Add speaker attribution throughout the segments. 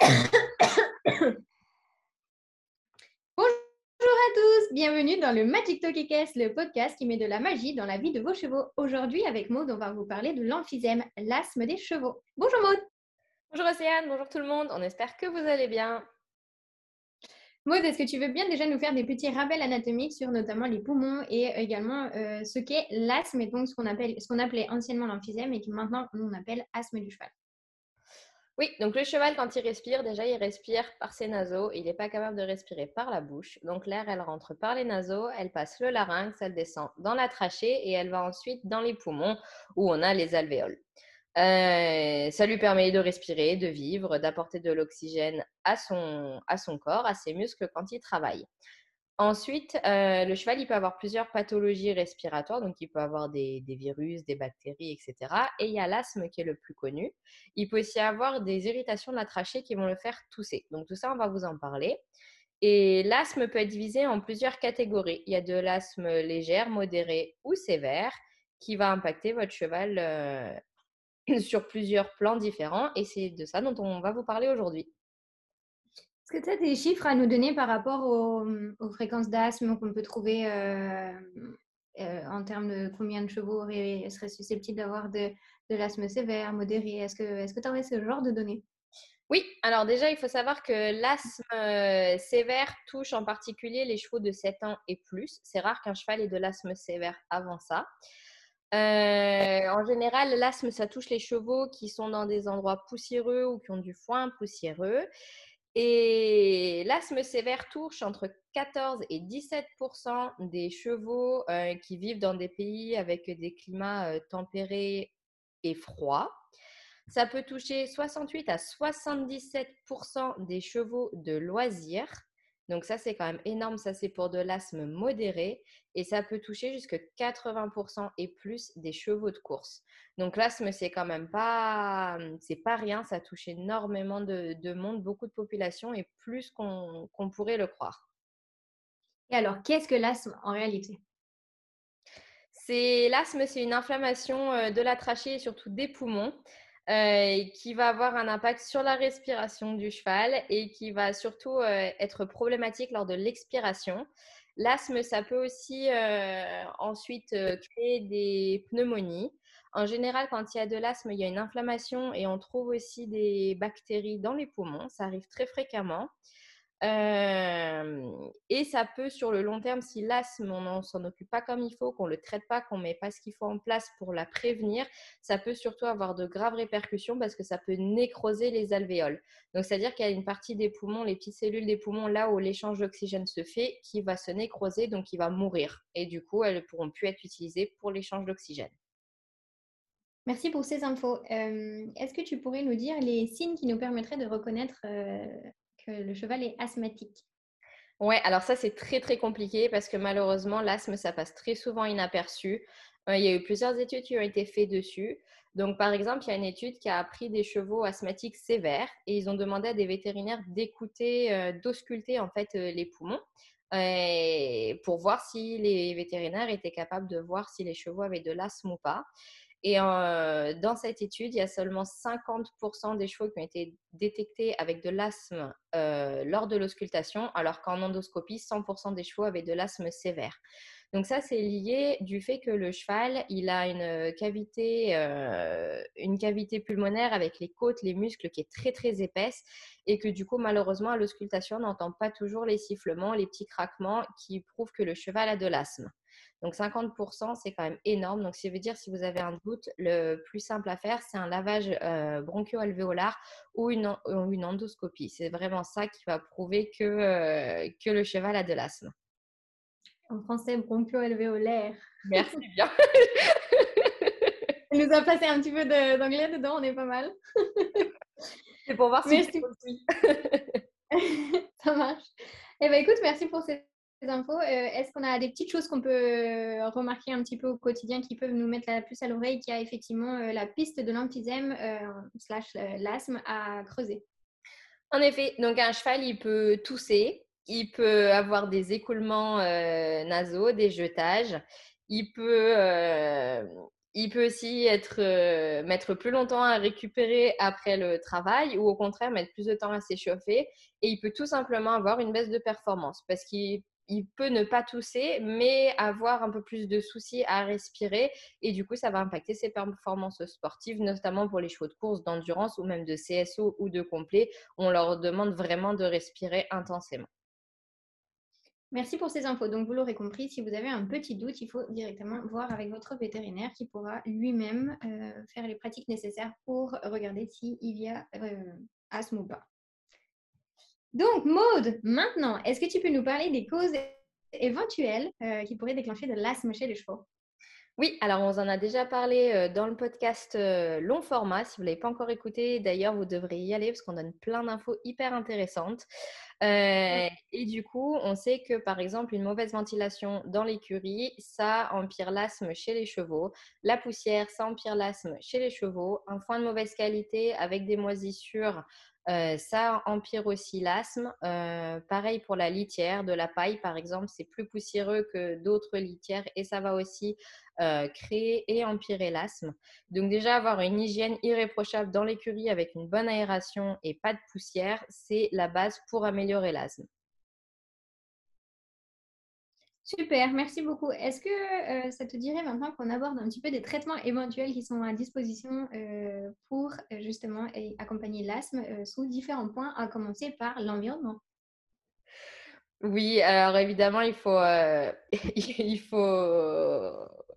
Speaker 1: Bonjour à tous, bienvenue dans le Magic Talk le podcast qui met de la magie dans la vie de vos chevaux. Aujourd'hui, avec Maud, on va vous parler de l'emphysème, l'asthme des chevaux. Bonjour Maud.
Speaker 2: Bonjour Océane, bonjour tout le monde, on espère que vous allez bien.
Speaker 1: Maud, est-ce que tu veux bien déjà nous faire des petits rappels anatomiques sur notamment les poumons et également euh, ce qu'est l'asthme et donc ce qu'on appelle, ce qu'on appelait anciennement l'emphysème et qui maintenant on appelle asthme du cheval?
Speaker 2: Oui, donc le cheval, quand il respire, déjà, il respire par ses naseaux. Il n'est pas capable de respirer par la bouche. Donc l'air, elle rentre par les naseaux, elle passe le larynx, elle descend dans la trachée et elle va ensuite dans les poumons où on a les alvéoles. Euh, ça lui permet de respirer, de vivre, d'apporter de l'oxygène à son, à son corps, à ses muscles quand il travaille. Ensuite, euh, le cheval, peut avoir plusieurs pathologies respiratoires, donc il peut avoir des, virus, des bactéries, etc. Et il y a l'asthme qui est le plus connu. Il peut aussi avoir des irritations de la trachée qui vont le faire tousser. Donc tout ça, on va vous en parler. Et l'asthme peut être divisé en plusieurs catégories. Il y a de l'asthme légère, modéré ou sévère qui va impacter votre cheval euh, sur plusieurs plans différents. Et c'est de ça dont on va vous parler aujourd'hui.
Speaker 1: Est-ce que tu as des chiffres à nous donner par rapport aux, fréquences d'asthme qu'on peut trouver euh, euh, en termes de combien de chevaux seraient susceptibles d'avoir de, l'asthme sévère, modéré? Est-ce que tu aurais ce genre de données?
Speaker 2: Oui, alors déjà, il faut savoir que l'asthme euh, sévère touche en particulier les chevaux de 7 ans et plus. C'est rare qu'un cheval ait de l'asthme sévère avant ça. en général, l'asthme, ça touche les chevaux qui sont dans des endroits poussiéreux ou qui ont du foin poussiéreux. Et l'asthme sévère touche entre 14 et 17% des chevaux euh, qui vivent dans des pays avec des climats euh, tempérés et froids. Ça peut toucher 68 à 77% des chevaux de loisirs. Donc ça, c'est quand même énorme. Ça, c'est pour de l'asthme modéré. Et ça peut toucher jusqu'à 80% et plus des chevaux de course. Donc l'asthme, c'est quand même pas, c'est pas rien. Ça touche énormément de, monde, beaucoup de population et plus qu'on pourrait le croire.
Speaker 1: Et alors, qu'est-ce que l'asthme en réalité?
Speaker 2: C'est l'asthme, c'est une inflammation euh, de la trachée et surtout des poumons. Euh, qui va avoir un impact sur la respiration du cheval et qui va surtout euh, être problématique lors de l'expiration. L'asthme, ça peut aussi euh, ensuite créer des pneumonies. En général, quand il y a de l'asthme, il y a une inflammation et on trouve aussi des bactéries dans les poumons. Ça arrive très fréquemment et ça peut, sur le long terme, si l'asthme, on ne s'en occupe pas comme il faut, qu'on ne le traite pas, qu'on ne met pas ce qu'il faut en place pour la prévenir, ça peut surtout avoir de graves répercussions parce que ça peut nécroser les alvéoles. Donc, c'est-à-dire qu'il y a une partie des poumons, les petites cellules des poumons, là où l'échange d'oxygène se fait, qui va se nécroser, donc qui va mourir. Et du coup, elles ne pourront plus être utilisées pour l'échange d'oxygène.
Speaker 1: Merci pour ces infos. Est-ce que tu pourrais nous dire les signes qui nous permettraient de reconnaître le cheval est asthmatique
Speaker 2: Ouais, alors ça c'est très très compliqué parce que malheureusement l'asthme ça passe très souvent inaperçu. Euh, il y a eu plusieurs études qui ont été faites dessus. Donc par exemple, il y a une étude qui a pris des chevaux asthmatiques sévères et ils ont demandé à des vétérinaires d'écouter, euh, d'ausculter en fait euh, les poumons pour voir si les vétérinaires étaient capables de voir si les chevaux avaient de l'asthme ou pas. Et euh, dans cette étude, il y a seulement 50% des chevaux qui ont été détectés avec de l'asthme euh, lors de l'auscultation, alors qu'en endoscopie, 100% des chevaux avaient de l'asthme sévère. Donc ça, c'est lié du fait que le cheval, il a une cavité, euh, une cavité pulmonaire avec les côtes, les muscles qui est très très épaisse et que du coup, malheureusement, à l'auscultation, on n'entend pas toujours les sifflements, les petits craquements qui prouvent que le cheval a de l'asthme. Donc 50%, c'est quand même énorme. Donc, ça veut dire, si vous avez un doute, le plus simple à faire, c'est un lavage euh, broncho-alvéolaire ou une, une endoscopie. C'est vraiment ça qui va prouver que, euh, que le cheval a de l'asthme.
Speaker 1: En français, broncho-alvéolaire.
Speaker 2: Merci bien.
Speaker 1: Il nous a passé un petit peu d'anglais dedans, on est pas mal.
Speaker 2: c'est pour voir si
Speaker 1: merci. ça marche. Eh bien, écoute, merci pour cette infos. Euh, est-ce qu'on a des petites choses qu'on peut euh, remarquer un petit peu au quotidien qui peuvent nous mettre la puce à l'oreille, qui a effectivement euh, la piste de l'emphysème slash l'asthme à creuser?
Speaker 2: En effet, donc un cheval, il peut tousser, il peut avoir des écoulements nasaux, des jetages, il peut il peut aussi être, mettre plus longtemps à récupérer après le travail ou au contraire mettre plus de temps à s'échauffer. Et il peut tout simplement avoir une baisse de performance parce qu'il peut ne pas tousser, mais avoir un peu plus de soucis à respirer. Et du coup, ça va impacter ses performances sportives, notamment pour les chevaux de course, d'endurance ou même de CSO ou de complet. On leur demande vraiment de respirer intensément.
Speaker 1: Merci pour ces infos. Donc, vous l'aurez compris, si vous avez un petit doute, il faut directement voir avec votre vétérinaire qui pourra lui-même euh, faire les pratiques nécessaires pour regarder s'il y a euh, asthme ou pas. Donc, Maude, maintenant, est-ce que tu peux nous parler des causes éventuelles euh, qui pourraient déclencher de l'asthme chez les chevaux?
Speaker 2: Oui, alors on en a déjà parlé dans le podcast long format. Si vous ne l'avez pas encore écouté, d'ailleurs, vous devriez y aller parce qu'on donne plein d'infos hyper intéressantes. et du coup, on sait que par exemple, une mauvaise ventilation dans l'écurie, ça empire l'asthme chez les chevaux. La poussière, ça empire l'asthme chez les chevaux. Un foin de mauvaise qualité avec des moisissures, ça empire aussi l'asthme. pareil pour la litière, de la paille par exemple, c'est plus poussiéreux que d'autres litières et ça va aussi euh, créer et empirer l'asthme. Donc déjà, avoir une hygiène irréprochable dans l'écurie avec une bonne aération et pas de poussière, c'est la base pour améliorer l'asthme.
Speaker 1: Super, merci beaucoup. Est-ce que euh, ça te dirait maintenant qu'on aborde un petit peu des traitements éventuels qui sont à disposition euh, pour justement accompagner l'asthme sous différents points, à commencer par l'environnement?
Speaker 2: Oui, alors évidemment, il faut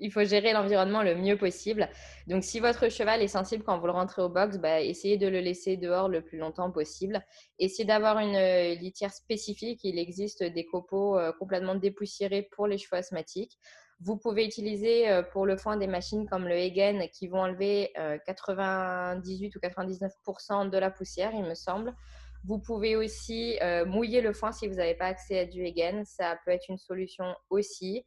Speaker 2: il faut gérer l'environnement le mieux possible. Donc, si votre cheval est sensible quand vous le rentrez au box, bah, essayez de le laisser dehors le plus longtemps possible. Essayez d'avoir une euh, litière spécifique. Il existe des copeaux euh, complètement dépoussiérés pour les chevaux asthmatiques. Vous pouvez utiliser euh, pour le foin des machines comme le Egen qui vont enlever 98 ou 99% de la poussière, il me semble. Vous pouvez aussi mouiller le foin si vous n'avez pas accès à du Egen. Ça peut être une solution aussi.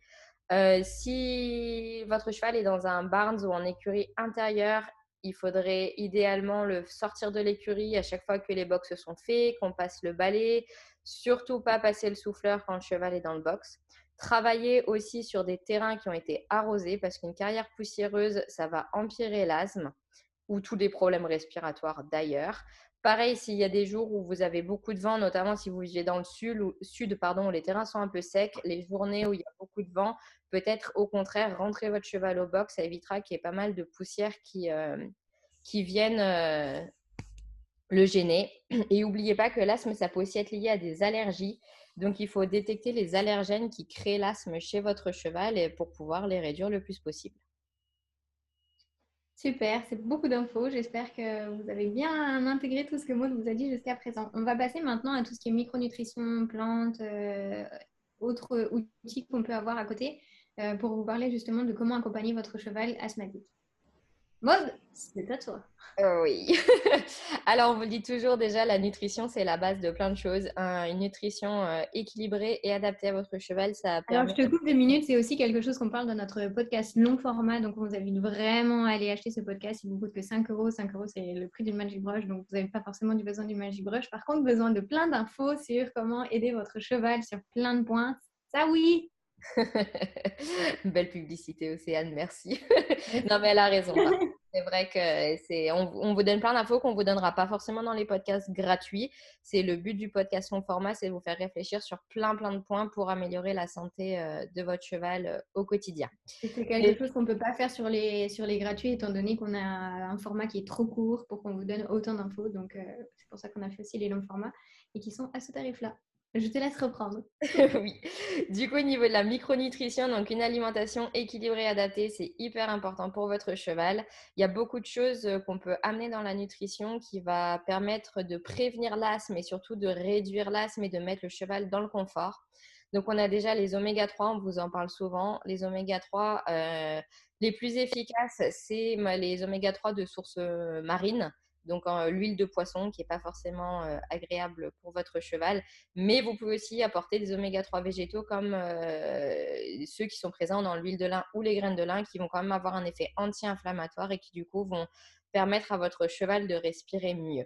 Speaker 2: Euh, si votre cheval est dans un barns ou en écurie intérieure, il faudrait idéalement le sortir de l'écurie à chaque fois que les boxes sont faits, qu'on passe le balai. Surtout pas passer le souffleur quand le cheval est dans le box. Travailler aussi sur des terrains qui ont été arrosés parce qu'une carrière poussiéreuse, ça va empirer l'asthme ou tous les problèmes respiratoires d'ailleurs. Pareil, s'il y a des jours où vous avez beaucoup de vent, notamment si vous vivez dans le sud, où les terrains sont un peu secs, les journées où il y a beaucoup de vent, peut-être au contraire, rentrer votre cheval au box, ça évitera qu'il y ait pas mal de poussière qui, euh, viennent euh, le gêner. Et n'oubliez pas que l'asthme, ça peut aussi être lié à des allergies. Donc, il faut détecter les allergènes qui créent l'asthme chez votre cheval pour pouvoir les réduire le plus possible.
Speaker 1: Super, c'est beaucoup d'infos. J'espère que vous avez bien intégré tout ce que Maud vous a dit jusqu'à présent. On va passer maintenant à tout ce qui est micronutrition, plantes, euh, autres outils qu'on peut avoir à côté euh, pour vous parler justement de comment accompagner votre cheval asthmatique. Maud, c'est à toi.
Speaker 2: Euh, oui. Alors, on vous dit toujours déjà, la nutrition, c'est la base de plein de choses. une nutrition euh, équilibrée et adaptée à votre cheval, ça
Speaker 1: permet... Alors, je te coupe deux minutes. C'est aussi quelque chose qu'on parle dans notre podcast long format. Donc, on vous invite vraiment à aller acheter ce podcast. Il vous coûte que 5 euros. 5 euros, c'est le prix d'une Magic Brush. Donc, vous n'avez pas forcément du besoin du Magic Brush. Par contre, besoin de plein d'infos sur comment aider votre cheval sur plein de points. Ça, oui,
Speaker 2: Belle publicité, Océane, merci. non, mais elle a raison. C'est vrai que c'est, on, vous donne plein d'infos qu'on ne vous donnera pas forcément dans les podcasts gratuits. C'est le but du podcast long format, c'est de vous faire réfléchir sur plein, plein de points pour améliorer la santé euh, de votre cheval euh, au quotidien.
Speaker 1: C'est quelque chose qu'on ne peut pas faire sur les, sur les gratuits, étant donné qu'on a un format qui est trop court pour qu'on vous donne autant d'infos. Donc, euh, c'est pour ça qu'on a fait aussi les longs formats et qui sont à ce tarif-là. Je te laisse reprendre.
Speaker 2: oui. Du coup, au niveau de la micronutrition, donc une alimentation équilibrée adaptée, c'est hyper important pour votre cheval. Il y a beaucoup de choses euh, qu'on peut amener dans la nutrition qui va permettre de prévenir l'asthme et surtout de réduire l'asthme et de mettre le cheval dans le confort. Donc, on a déjà les oméga 3, on vous en parle souvent. Les oméga 3, euh, les plus efficaces, c'est les oméga 3 de source euh, marine donc l'huile de poisson qui n'est pas forcément agréable pour votre cheval. Mais vous pouvez aussi apporter des oméga 3 végétaux comme ceux qui sont présents dans l'huile de lin ou les graines de lin qui vont quand même avoir un effet anti-inflammatoire et qui du coup vont permettre à votre cheval de respirer mieux.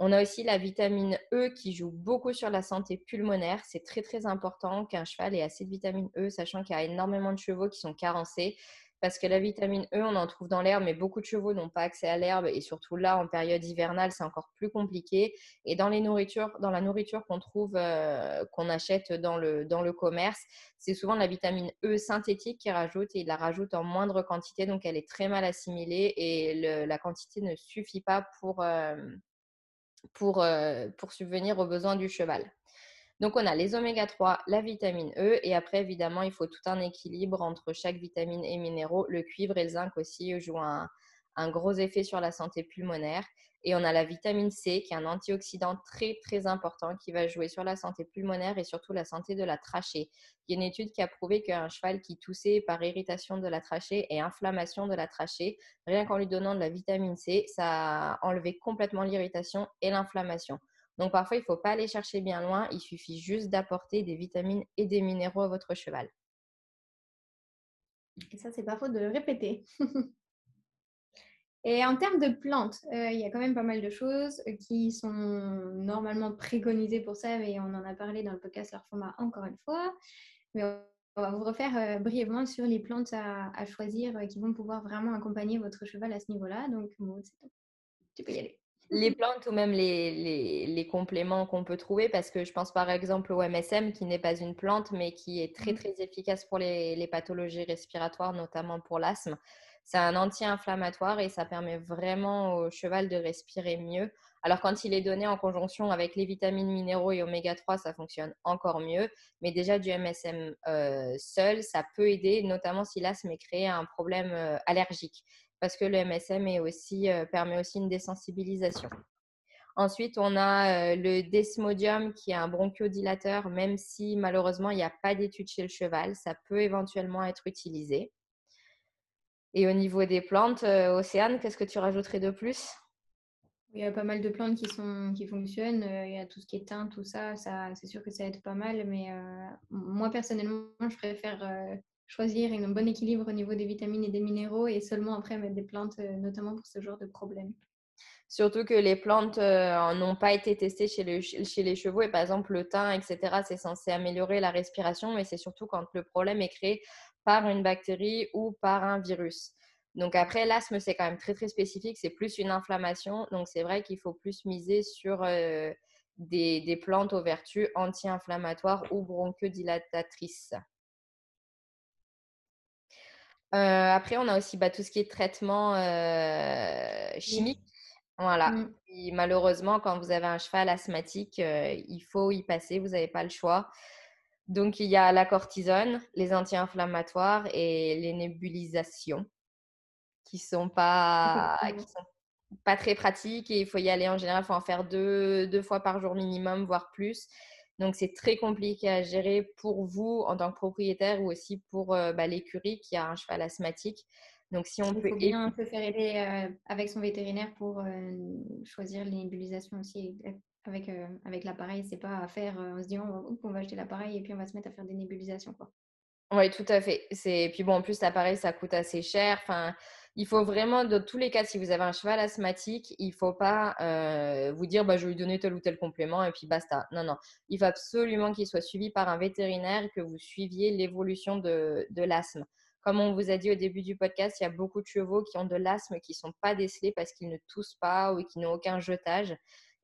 Speaker 2: On a aussi la vitamine E qui joue beaucoup sur la santé pulmonaire. C'est très très important qu'un cheval ait assez de vitamine E, sachant qu'il y a énormément de chevaux qui sont carencés. Parce que la vitamine E, on en trouve dans l'herbe, mais beaucoup de chevaux n'ont pas accès à l'herbe et surtout là, en période hivernale, c'est encore plus compliqué. Et dans les nourritures, dans la nourriture qu'on trouve, euh, qu'on achète dans le, dans le commerce, c'est souvent la vitamine E synthétique qui rajoute et il la rajoute en moindre quantité, donc elle est très mal assimilée et la quantité ne suffit pas pour, euh, pour, euh, pour subvenir aux besoins du cheval. Donc, on a les oméga 3, la vitamine E, et après, évidemment, il faut tout un équilibre entre chaque vitamine et minéraux. Le cuivre et le zinc aussi jouent un, gros effet sur la santé pulmonaire. Et on a la vitamine C, qui est un antioxydant très, très important qui va jouer sur la santé pulmonaire et surtout la santé de la trachée. Il y a une étude qui a prouvé qu'un cheval qui toussait par irritation de la trachée et inflammation de la trachée, rien qu'en lui donnant de la vitamine C, ça a enlevé complètement l'irritation et l'inflammation. Donc parfois, il ne faut pas aller chercher bien loin, il suffit juste d'apporter des vitamines et des minéraux à votre cheval.
Speaker 1: Et ça, c'est pas faute de le répéter. et en termes de plantes, euh, il y a quand même pas mal de choses euh, qui sont normalement préconisées pour ça, mais on en a parlé dans le podcast leur format encore une fois. Mais on va vous refaire euh, brièvement sur les plantes à, choisir qui vont pouvoir vraiment accompagner votre cheval à ce niveau-là. Donc, tu peux y aller
Speaker 2: les plantes ou même les, compléments qu'on peut trouver, parce que je pense par exemple au MSM, qui n'est pas une plante, mais qui est très mmh. très efficace pour les, pathologies respiratoires, notamment pour l'asthme. C'est un anti-inflammatoire et ça permet vraiment au cheval de respirer mieux. Alors quand il est donné en conjonction avec les vitamines, minéraux et oméga 3, ça fonctionne encore mieux. Mais déjà du MSM euh, seul, ça peut aider, notamment si l'asthme est créé à un problème euh, allergique parce que le MSM euh, permet aussi une désensibilisation. Ensuite, on a euh, le desmodium qui est un bronchiodilateur, même si malheureusement il n'y a pas d'études chez le cheval, ça peut éventuellement être utilisé. Et au niveau des plantes, euh, Océane, qu'est-ce que tu rajouterais de plus?
Speaker 1: Il y a pas mal de plantes qui, fonctionnent. Il y a tout ce qui est teint, tout ça c'est sûr que ça aide pas mal. Mais moi, personnellement, je préfère choisir un bon équilibre au niveau des vitamines et des minéraux et seulement après mettre des plantes, euh, notamment pour ce genre de problème.
Speaker 2: Surtout que les plantes euh, n'ont pas été testées chez, les chevaux et par exemple le thym, etc., c'est censé améliorer la respiration, mais c'est surtout quand le problème est créé par une bactérie ou par un virus. Donc après, l'asthme, c'est quand même très très spécifique, c'est plus une inflammation, donc c'est vrai qu'il faut plus miser sur euh, des, des plantes aux vertus anti-inflammatoires ou bronchodilatatrices. Euh, après, on a aussi bah, tout ce qui est traitement euh, chimique. Voilà. Mmh. malheureusement, quand vous avez un cheval asthmatique, euh, il faut y passer, vous n'avez pas le choix. Donc, il y a la cortisone, les anti-inflammatoires et les nébulisations qui sont pas, sont pas très pratiques et il faut y aller en général, il faut en faire deux, deux fois par jour minimum, voire plus. Donc, c'est très compliqué à gérer pour vous en tant que propriétaire ou aussi pour euh, bah, l'écurie qui a un cheval asthmatique. Donc, si on
Speaker 1: Il
Speaker 2: peut.
Speaker 1: Faut bien se faire aider euh, avec son vétérinaire pour euh, choisir les nébulisations aussi avec, avec l'appareil. C'est pas à faire en se disant on va acheter l'appareil et puis on va se mettre à faire des nébulisations. Quoi.
Speaker 2: Oui, tout à fait. C'est... Puis bon, en plus, l'appareil, ça coûte assez cher. Enfin, il faut vraiment, dans tous les cas, si vous avez un cheval asthmatique, il ne faut pas euh, vous dire bah, je vais lui donner tel ou tel complément et puis basta. Non, non. Il faut absolument qu'il soit suivi par un vétérinaire et que vous suiviez l'évolution de, l'asthme. Comme on vous a dit au début du podcast, il y a beaucoup de chevaux qui ont de l'asthme qui ne sont pas décelés parce qu'ils ne toussent pas ou qui n'ont aucun jetage.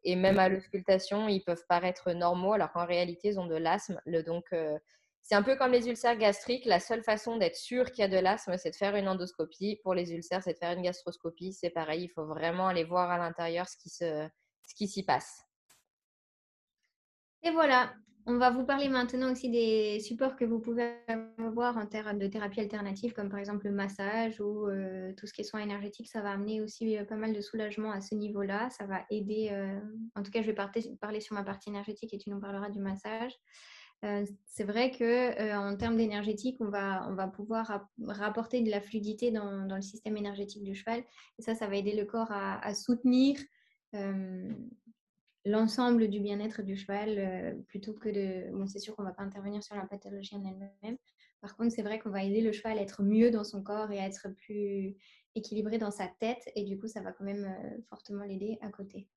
Speaker 2: Et même à l'auscultation, ils peuvent paraître normaux alors qu'en réalité, ils ont de l'asthme. Donc, euh, c'est un peu comme les ulcères gastriques. La seule façon d'être sûr qu'il y a de l'asthme, c'est de faire une endoscopie. Pour les ulcères, c'est de faire une gastroscopie. C'est pareil, il faut vraiment aller voir à l'intérieur ce qui se, ce qui s'y passe.
Speaker 1: Et voilà, on va vous parler maintenant aussi des supports que vous pouvez avoir en termes de thérapie alternative, comme par exemple le massage ou euh, tout ce qui est soins énergétiques. Ça va amener aussi euh, pas mal de soulagement à ce niveau-là. Ça va aider. Euh, en tout cas, je vais parler sur ma partie énergétique et tu nous parleras du massage. Euh, c'est vrai que euh, en termes d'énergétique, on va, on va pouvoir rapporter de la fluidité dans, dans, le système énergétique du cheval. Et ça, ça va aider le corps à, soutenir euh, l'ensemble du bien-être du cheval plutôt que de... Bon, c'est sûr qu'on ne va pas intervenir sur la pathologie en elle-même. Par contre, c'est vrai qu'on va aider le cheval à être mieux dans son corps et à être plus équilibré dans sa tête. Et du coup, ça va quand même fortement l'aider à côté.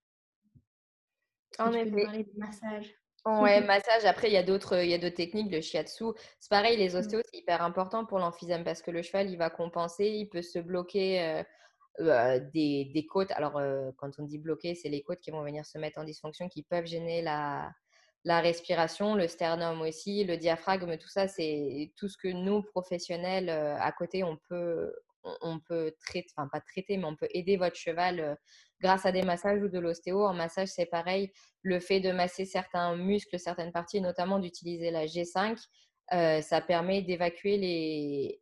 Speaker 2: En effet. parler de massage Ouais, massage. Après, il y a d'autres, il y a d'autres techniques, le shiatsu. C'est pareil, les
Speaker 1: Mm.
Speaker 2: ostéos, c'est hyper important pour l'emphysème parce que le cheval, il va compenser, il peut se bloquer euh, euh, des, des côtes. Alors, euh, quand on dit bloquer, c'est les côtes qui vont venir se mettre en dysfonction, qui peuvent gêner la, la respiration, le sternum aussi, le diaphragme, tout ça, c'est tout ce que nous, professionnels, à côté, on peut, on, peut traiter, enfin pas traiter, mais on peut aider votre cheval euh, grâce à des massages ou de l'ostéo. En massage, c'est pareil le fait de masser certains muscles, certaines parties, notamment d'utiliser la G5, euh, ça permet d'évacuer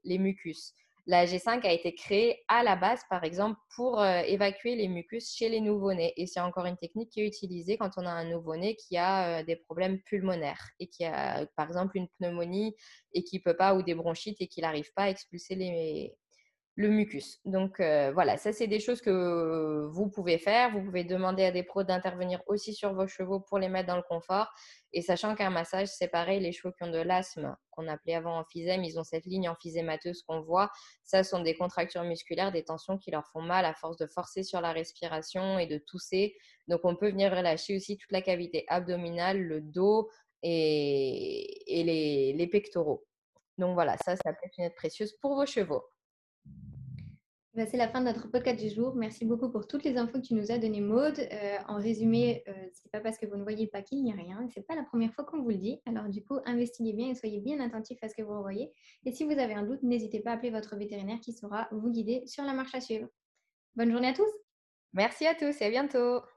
Speaker 2: les, mucus. La G5 a été créée à la base, par exemple, pour euh, évacuer les mucus chez les nouveau-nés. Et c'est encore une technique qui est utilisée quand on a un nouveau-né qui a des problèmes pulmonaires et qui a, par exemple, une pneumonie et qui peut pas, ou des bronchites et qui n'arrive pas à expulser les, le mucus. Donc euh, voilà, ça c'est des choses que vous pouvez faire. Vous pouvez demander à des pros d'intervenir aussi sur vos chevaux pour les mettre dans le confort. Et sachant qu'un massage, c'est pareil, les chevaux qui ont de l'asthme, qu'on appelait avant emphysème, ils ont cette ligne emphysémateuse qu'on voit. Ça sont des contractures musculaires, des tensions qui leur font mal à force de forcer sur la respiration et de tousser. Donc on peut venir relâcher aussi toute la cavité abdominale, le dos et, les, les pectoraux. Donc voilà, ça, ça peut être précieuse pour vos chevaux.
Speaker 1: Bah, c'est la fin de notre podcast du jour. Merci beaucoup pour toutes les infos que tu nous as données, Maude. Euh, en résumé, euh, c'est pas parce que vous ne voyez pas qu'il n'y a rien. C'est pas la première fois qu'on vous le dit. Alors du coup, investiguez bien et soyez bien attentifs à ce que vous voyez. Et si vous avez un doute, n'hésitez pas à appeler votre vétérinaire qui saura vous guider sur la marche à suivre. Bonne journée à tous.
Speaker 2: Merci à tous et à bientôt.